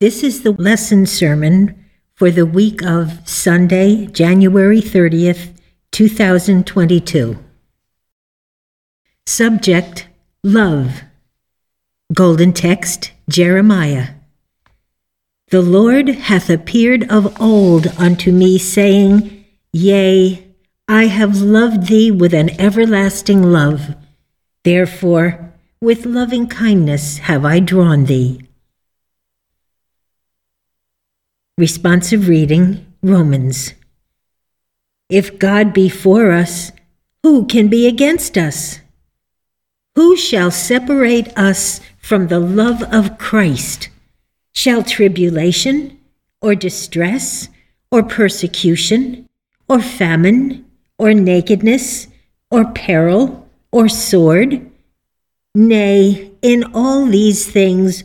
This is the lesson sermon for the week of Sunday, January 30th, 2022. Subject Love. Golden text Jeremiah. The Lord hath appeared of old unto me, saying, Yea, I have loved thee with an everlasting love. Therefore, with loving kindness have I drawn thee. Responsive reading Romans. If God be for us, who can be against us? Who shall separate us from the love of Christ? Shall tribulation, or distress, or persecution, or famine, or nakedness, or peril, or sword? Nay, in all these things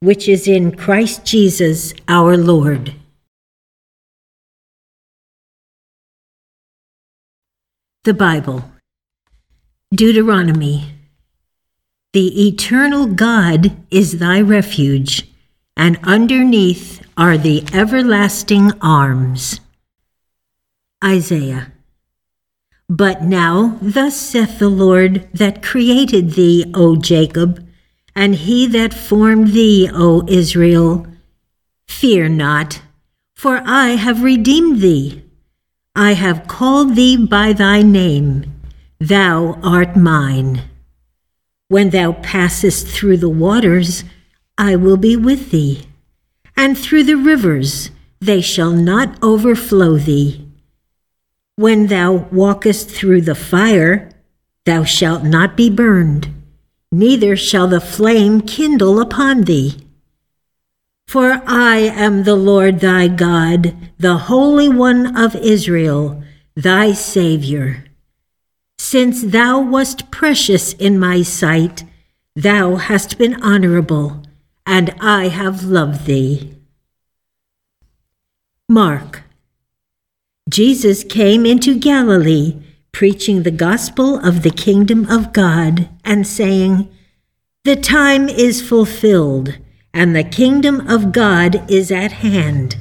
which is in Christ Jesus our Lord. The Bible, Deuteronomy. The eternal God is thy refuge, and underneath are the everlasting arms. Isaiah. But now, thus saith the Lord that created thee, O Jacob, and he that formed thee, O Israel. Fear not, for I have redeemed thee. I have called thee by thy name. Thou art mine. When thou passest through the waters, I will be with thee, and through the rivers, they shall not overflow thee. When thou walkest through the fire, thou shalt not be burned neither shall the flame kindle upon thee. For I am the Lord thy God, the Holy One of Israel, thy Saviour. Since thou wast precious in my sight, thou hast been honorable, and I have loved thee. Mark. Jesus came into Galilee preaching the gospel of the kingdom of God, and saying, The time is fulfilled, and the kingdom of God is at hand.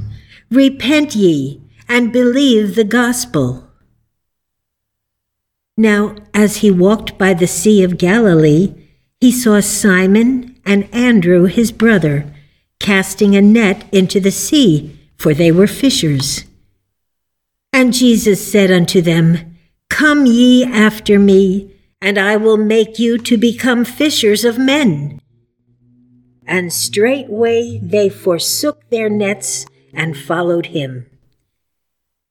Repent ye, and believe the gospel. Now, as he walked by the Sea of Galilee, he saw Simon and Andrew his brother casting a net into the sea, for they were fishers. And Jesus said unto them, Come ye after me, and I will make you to become fishers of men. And straightway they forsook their nets and followed him.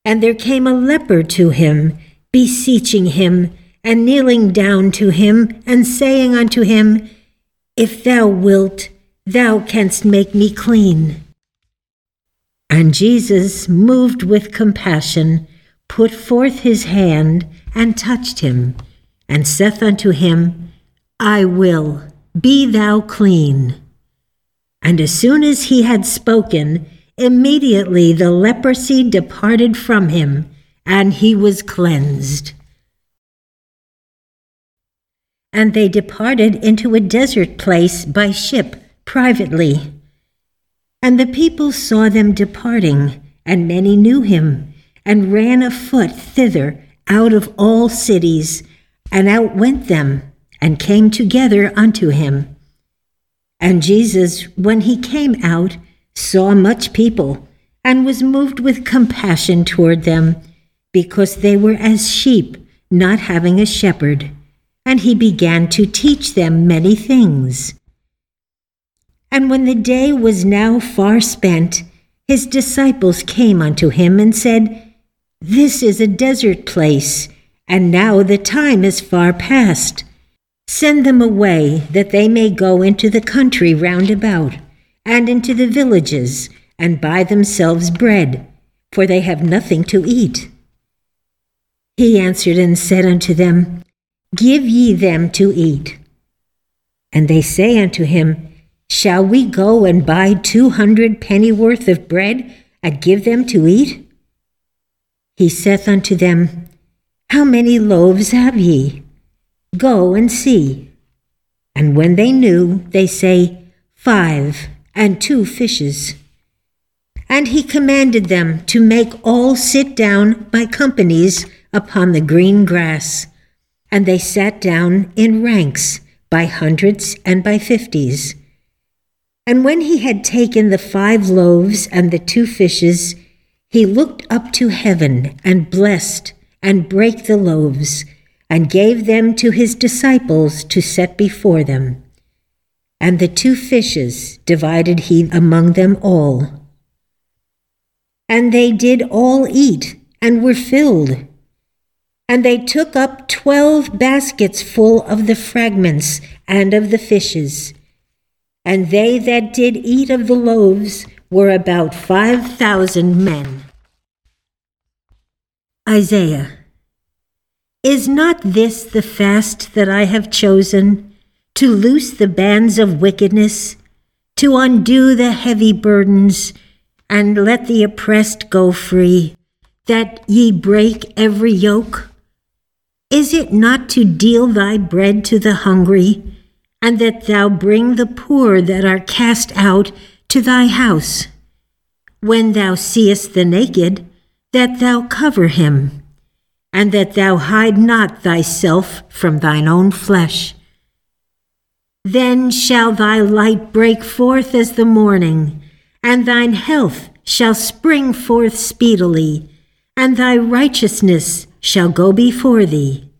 And there came a leper to him, beseeching him, and kneeling down to him, and saying unto him, If thou wilt, thou canst make me clean. And Jesus, moved with compassion, put forth his hand and touched him, and saith unto him, I will, be thou clean. And as soon as he had spoken, immediately the leprosy departed from him, and he was cleansed. And they departed into a desert place by ship privately. And the people saw them departing, and many knew him and ran afoot thither out of all cities, and outwent them, and came together unto him. And Jesus, when he came out, saw much people, and was moved with compassion toward them, because they were as sheep, not having a shepherd. And he began to teach them many things. And when the day was now far spent, his disciples came unto him and said, this is a desert place, and now the time is far past. Send them away, that they may go into the country round about, and into the villages, and buy themselves bread, for they have nothing to eat. He answered and said unto them, Give ye them to eat. And they say unto him, Shall we go and buy two hundred pennyworth of bread and give them to eat? He saith unto them, How many loaves have ye? Go and see. And when they knew, they say, Five, and two fishes. And he commanded them to make all sit down by companies upon the green grass. And they sat down in ranks by hundreds and by fifties. And when he had taken the five loaves and the two fishes, he looked up to heaven and blessed and brake the loaves and gave them to his disciples to set before them. And the two fishes divided he among them all. And they did all eat and were filled. And they took up twelve baskets full of the fragments and of the fishes. And they that did eat of the loaves were about five thousand men. Isaiah is not this the fast that I have chosen, to loose the bands of wickedness, to undo the heavy burdens, and let the oppressed go free, that ye break every yoke? Is it not to deal thy bread to the hungry, and that thou bring the poor that are cast out to thy house? When thou seest the naked, that thou cover him and that thou hide not thyself from thine own flesh. Then shall thy light break forth as the morning, and thine health shall spring forth speedily, and thy righteousness shall go before thee.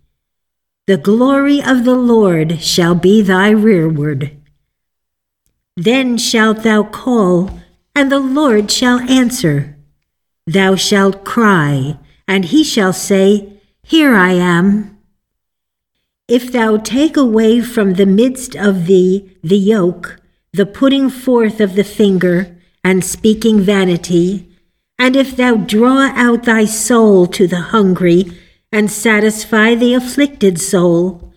The glory of the Lord shall be thy rearward. Then shalt thou call, and the Lord shall answer. Thou shalt cry, and he shall say, Here I am. If thou take away from the midst of thee the yoke, the putting forth of the finger, and speaking vanity, and if thou draw out thy soul to the hungry, and satisfy the afflicted soul,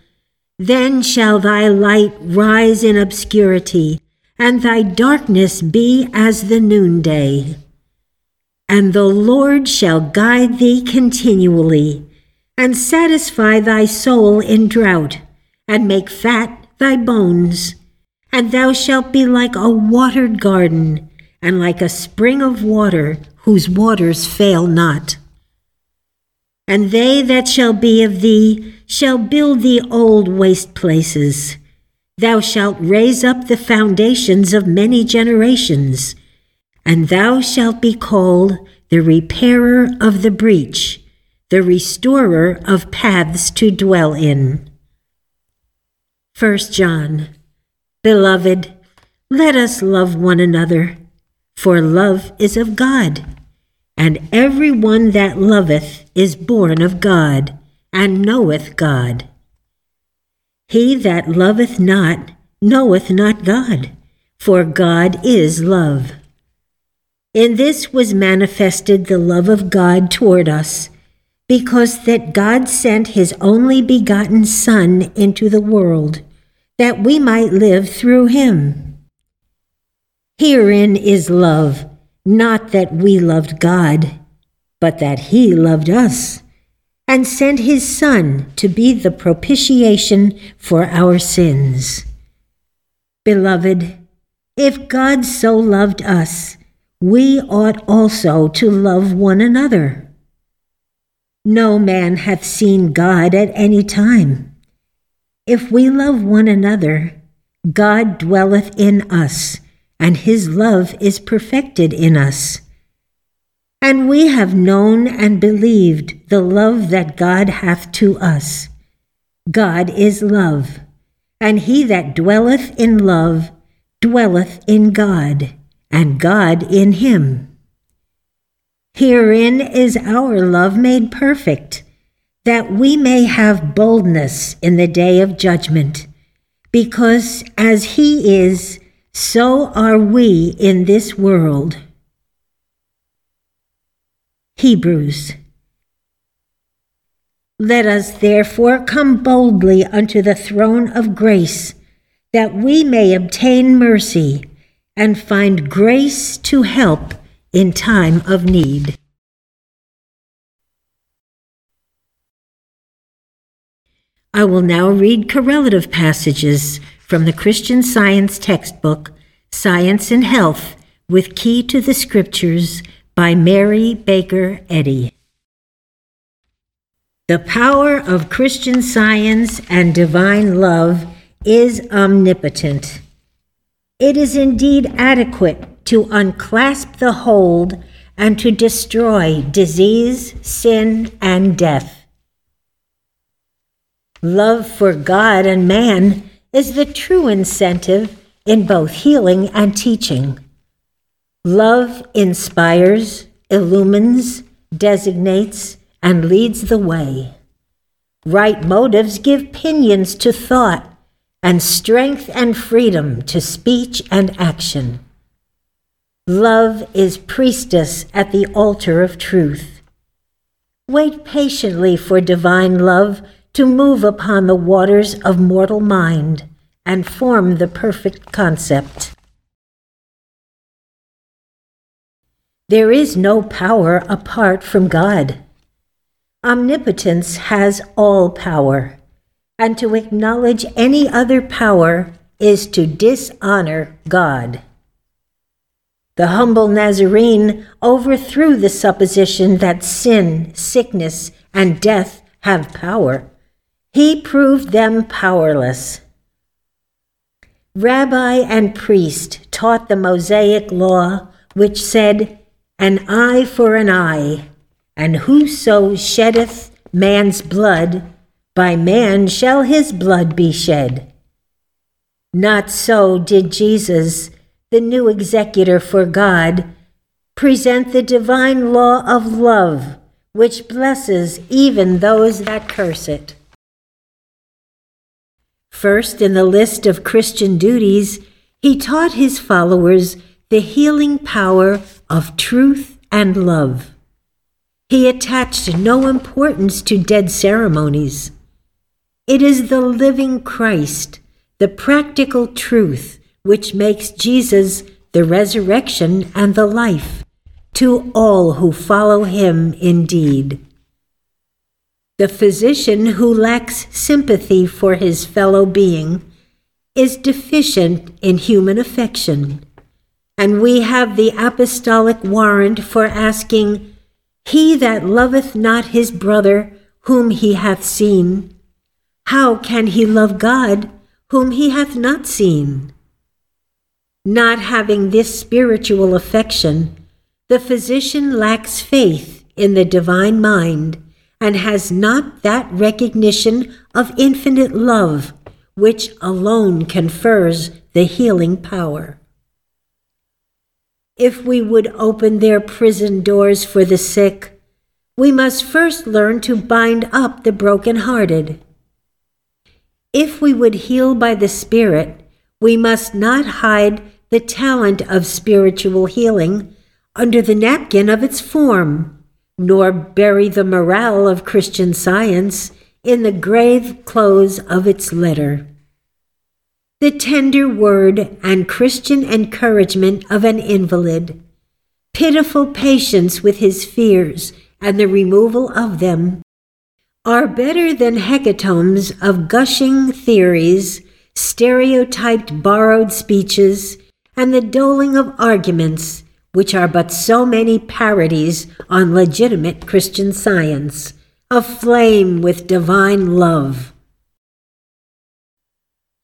then shall thy light rise in obscurity, and thy darkness be as the noonday. And the Lord shall guide thee continually, and satisfy thy soul in drought, and make fat thy bones. And thou shalt be like a watered garden, and like a spring of water, whose waters fail not. And they that shall be of thee shall build thee old waste places. Thou shalt raise up the foundations of many generations and thou shalt be called the repairer of the breach, the restorer of paths to dwell in. 1 John Beloved, let us love one another, for love is of God, and every one that loveth is born of God, and knoweth God. He that loveth not knoweth not God, for God is love. In this was manifested the love of God toward us, because that God sent his only begotten Son into the world, that we might live through him. Herein is love, not that we loved God, but that he loved us, and sent his Son to be the propitiation for our sins. Beloved, if God so loved us, we ought also to love one another. No man hath seen God at any time. If we love one another, God dwelleth in us, and his love is perfected in us. And we have known and believed the love that God hath to us. God is love, and he that dwelleth in love dwelleth in God and God in him. Herein is our love made perfect, that we may have boldness in the day of judgment, because as he is, so are we in this world. Hebrews. Let us therefore come boldly unto the throne of grace, that we may obtain mercy and find grace to help in time of need. I will now read correlative passages from the Christian Science textbook, Science and Health, with Key to the Scriptures by Mary Baker Eddy. The power of Christian science and divine love is omnipotent. It is indeed adequate to unclasp the hold and to destroy disease, sin, and death. Love for God and man is the true incentive in both healing and teaching. Love inspires, illumines, designates, and leads the way. Right motives give pinions to thought and strength and freedom to speech and action. Love is priestess at the altar of truth. Wait patiently for divine love to move upon the waters of mortal mind and form the perfect concept. There is no power apart from God. Omnipotence has all power, and to acknowledge any other power is to dishonor God. The humble Nazarene overthrew the supposition that sin, sickness, and death have power he proved them powerless. Rabbi and priest taught the Mosaic law, which said, An eye for an eye, and whoso sheddeth man's blood, by man shall his blood be shed. Not so did Jesus, the new executor for God, present the divine law of love, which blesses even those that curse it. First, in the list of Christian duties, he taught his followers the healing power of truth and love. He attached no importance to dead ceremonies. It is the living Christ, the practical truth, which makes Jesus the resurrection and the life to all who follow him indeed. The physician who lacks sympathy for his fellow being is deficient in human affection. And we have the apostolic warrant for asking, He that loveth not his brother whom he hath seen, how can he love God whom he hath not seen? Not having this spiritual affection, the physician lacks faith in the divine mind and has not that recognition of infinite love which alone confers the healing power. If we would open their prison doors for the sick, we must first learn to bind up the broken-hearted. If we would heal by the Spirit, we must not hide the talent of spiritual healing under the napkin of its form nor bury the morale of Christian science in the grave clothes of its letter. The tender word and Christian encouragement of an invalid, pitiful patience with his fears and the removal of them, are better than hecatombs of gushing theories, stereotyped borrowed speeches, and the doling of arguments which are but so many parodies on legitimate Christian science, aflame with divine love.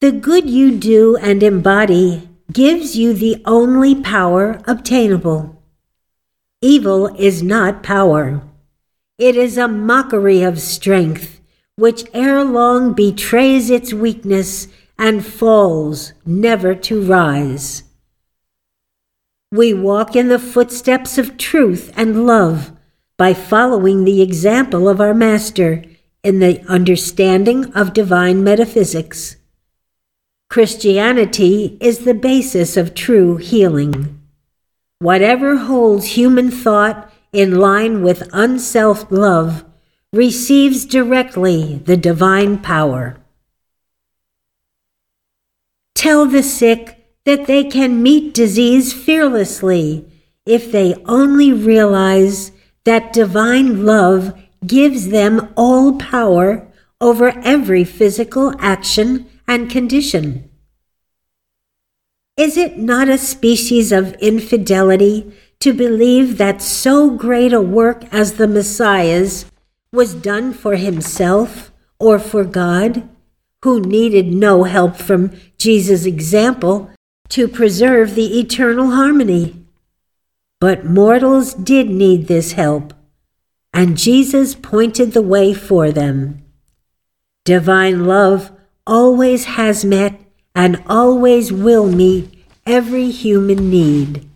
The good you do and embody gives you the only power obtainable. Evil is not power. It is a mockery of strength, which ere long betrays its weakness and falls, never to rise. We walk in the footsteps of truth and love by following the example of our Master in the understanding of divine metaphysics. Christianity is the basis of true healing. Whatever holds human thought in line with unselfed love receives directly the divine power. Tell the sick that they can meet disease fearlessly if they only realize that divine love gives them all power over every physical action and condition. Is it not a species of infidelity to believe that so great a work as the Messiah's was done for himself or for God, who needed no help from Jesus' example to preserve the eternal harmony? But mortals did need this help, and Jesus pointed the way for them. Divine love always has met and always will meet every human need.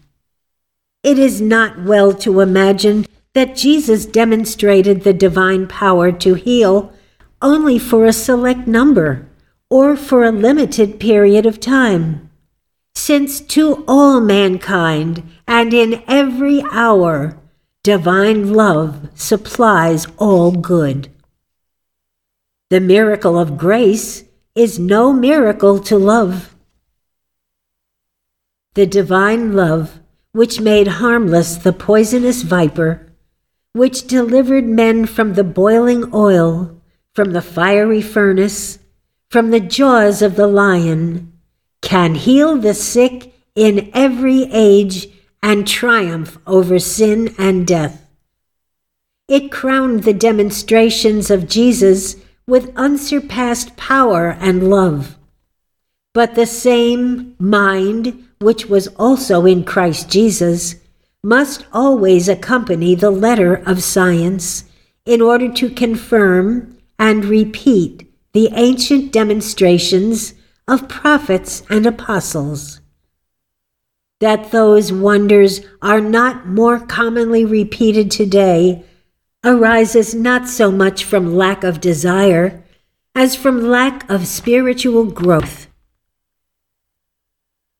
It is not well to imagine that Jesus demonstrated the divine power to heal only for a select number or for a limited period of time since to all mankind and in every hour divine love supplies all good. The miracle of grace is no miracle to love. The divine love which made harmless the poisonous viper, which delivered men from the boiling oil, from the fiery furnace, from the jaws of the lion, can heal the sick in every age and triumph over sin and death. It crowned the demonstrations of Jesus with unsurpassed power and love. But the same mind, which was also in Christ Jesus, must always accompany the letter of science in order to confirm and repeat the ancient demonstrations of prophets and apostles. That those wonders are not more commonly repeated today arises not so much from lack of desire as from lack of spiritual growth.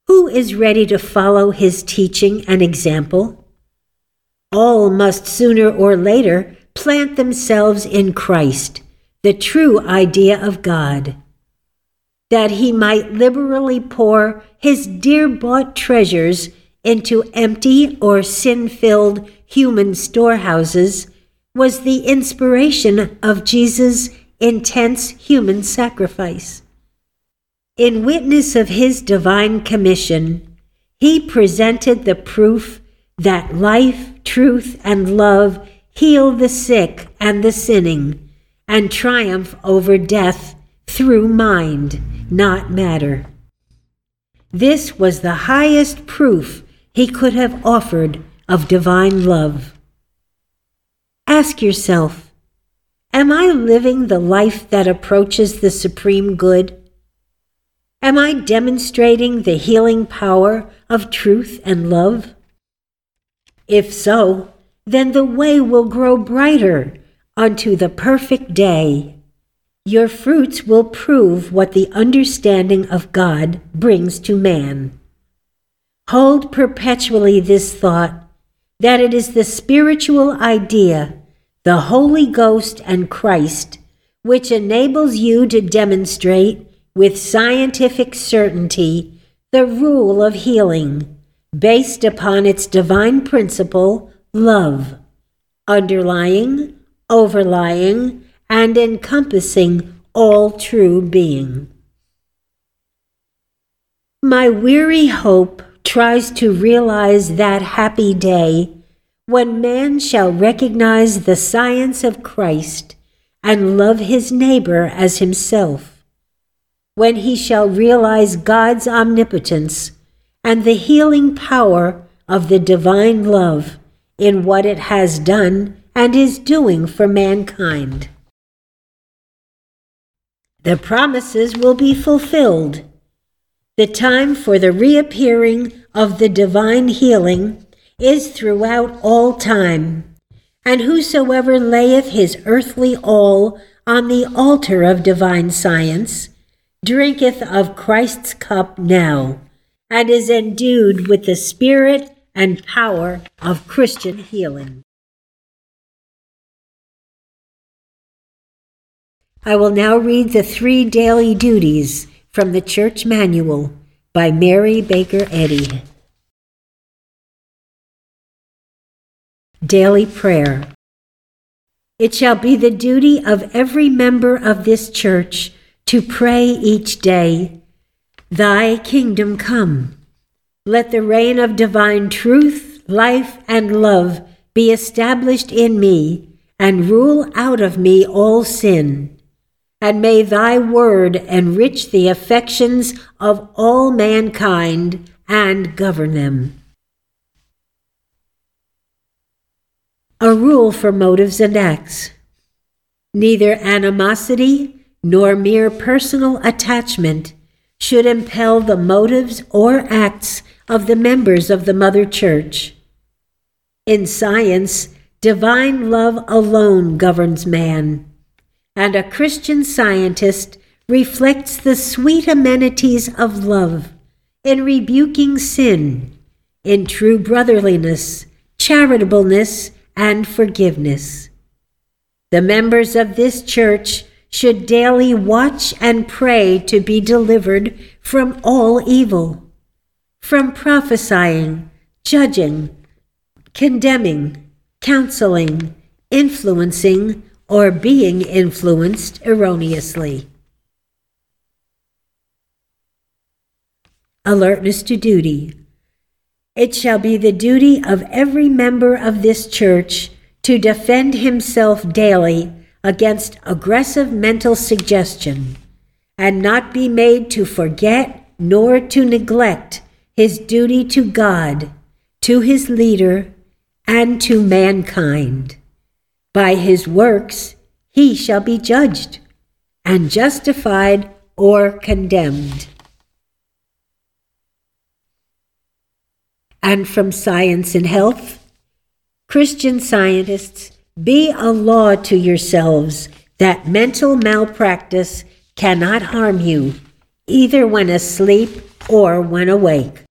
Who is ready to follow his teaching and example? All must sooner or later plant themselves in Christ, the true idea of God that he might liberally pour his dear bought treasures into empty or sin filled human storehouses was the inspiration of Jesus' intense human sacrifice. In witness of his divine commission, he presented the proof that life, truth, and love heal the sick and the sinning and triumph over death through mind not matter. This was the highest proof he could have offered of divine love. Ask yourself Am I living the life that approaches the supreme good? Am I demonstrating the healing power of truth and love? If so, then the way will grow brighter unto the perfect day. Your fruits will prove what the understanding of God brings to man. Hold perpetually this thought that it is the spiritual idea, the Holy Ghost and Christ, which enables you to demonstrate with scientific certainty the rule of healing based upon its divine principle, love, underlying, overlying, and encompassing all true being. My weary hope tries to realize that happy day when man shall recognize the science of Christ and love his neighbor as himself, when he shall realize God's omnipotence and the healing power of the divine love in what it has done and is doing for mankind the promises will be fulfilled. The time for the reappearing of the divine healing is throughout all time. And whosoever layeth his earthly all on the altar of divine science drinketh of Christ's cup now, and is endued with the spirit and power of Christian healing. I will now read the three daily duties from the Church Manual by Mary Baker Eddy. Daily Prayer It shall be the duty of every member of this church to pray each day, Thy kingdom come. Let the reign of divine truth, life, and love be established in me and rule out of me all sin and may thy word enrich the affections of all mankind and govern them. A rule for motives and acts. Neither animosity nor mere personal attachment should impel the motives or acts of the members of the Mother Church. In science, divine love alone governs man and a Christian scientist reflects the sweet amenities of love in rebuking sin, in true brotherliness, charitableness, and forgiveness. The members of this church should daily watch and pray to be delivered from all evil, from prophesying, judging, condemning, counseling, influencing, or being influenced erroneously. Alertness to duty. It shall be the duty of every member of this church to defend himself daily against aggressive mental suggestion and not be made to forget nor to neglect his duty to God, to his leader, and to mankind. By his works he shall be judged, and justified or condemned. And from Science and Health, Christian scientists, be a law to yourselves that mental malpractice cannot harm you, either when asleep or when awake.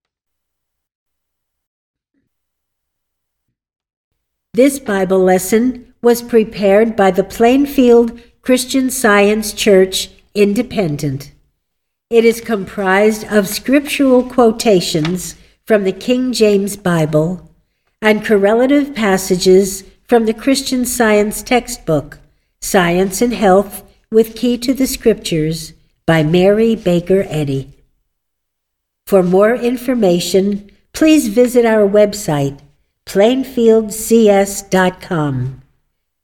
This Bible lesson was prepared by the Plainfield Christian Science Church Independent. It is comprised of scriptural quotations from the King James Bible and correlative passages from the Christian Science textbook, Science and Health with Key to the Scriptures by Mary Baker Eddy. For more information, please visit our website, plainfieldcs.com.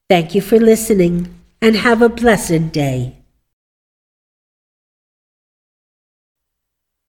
Thank you for listening and have a blessed day.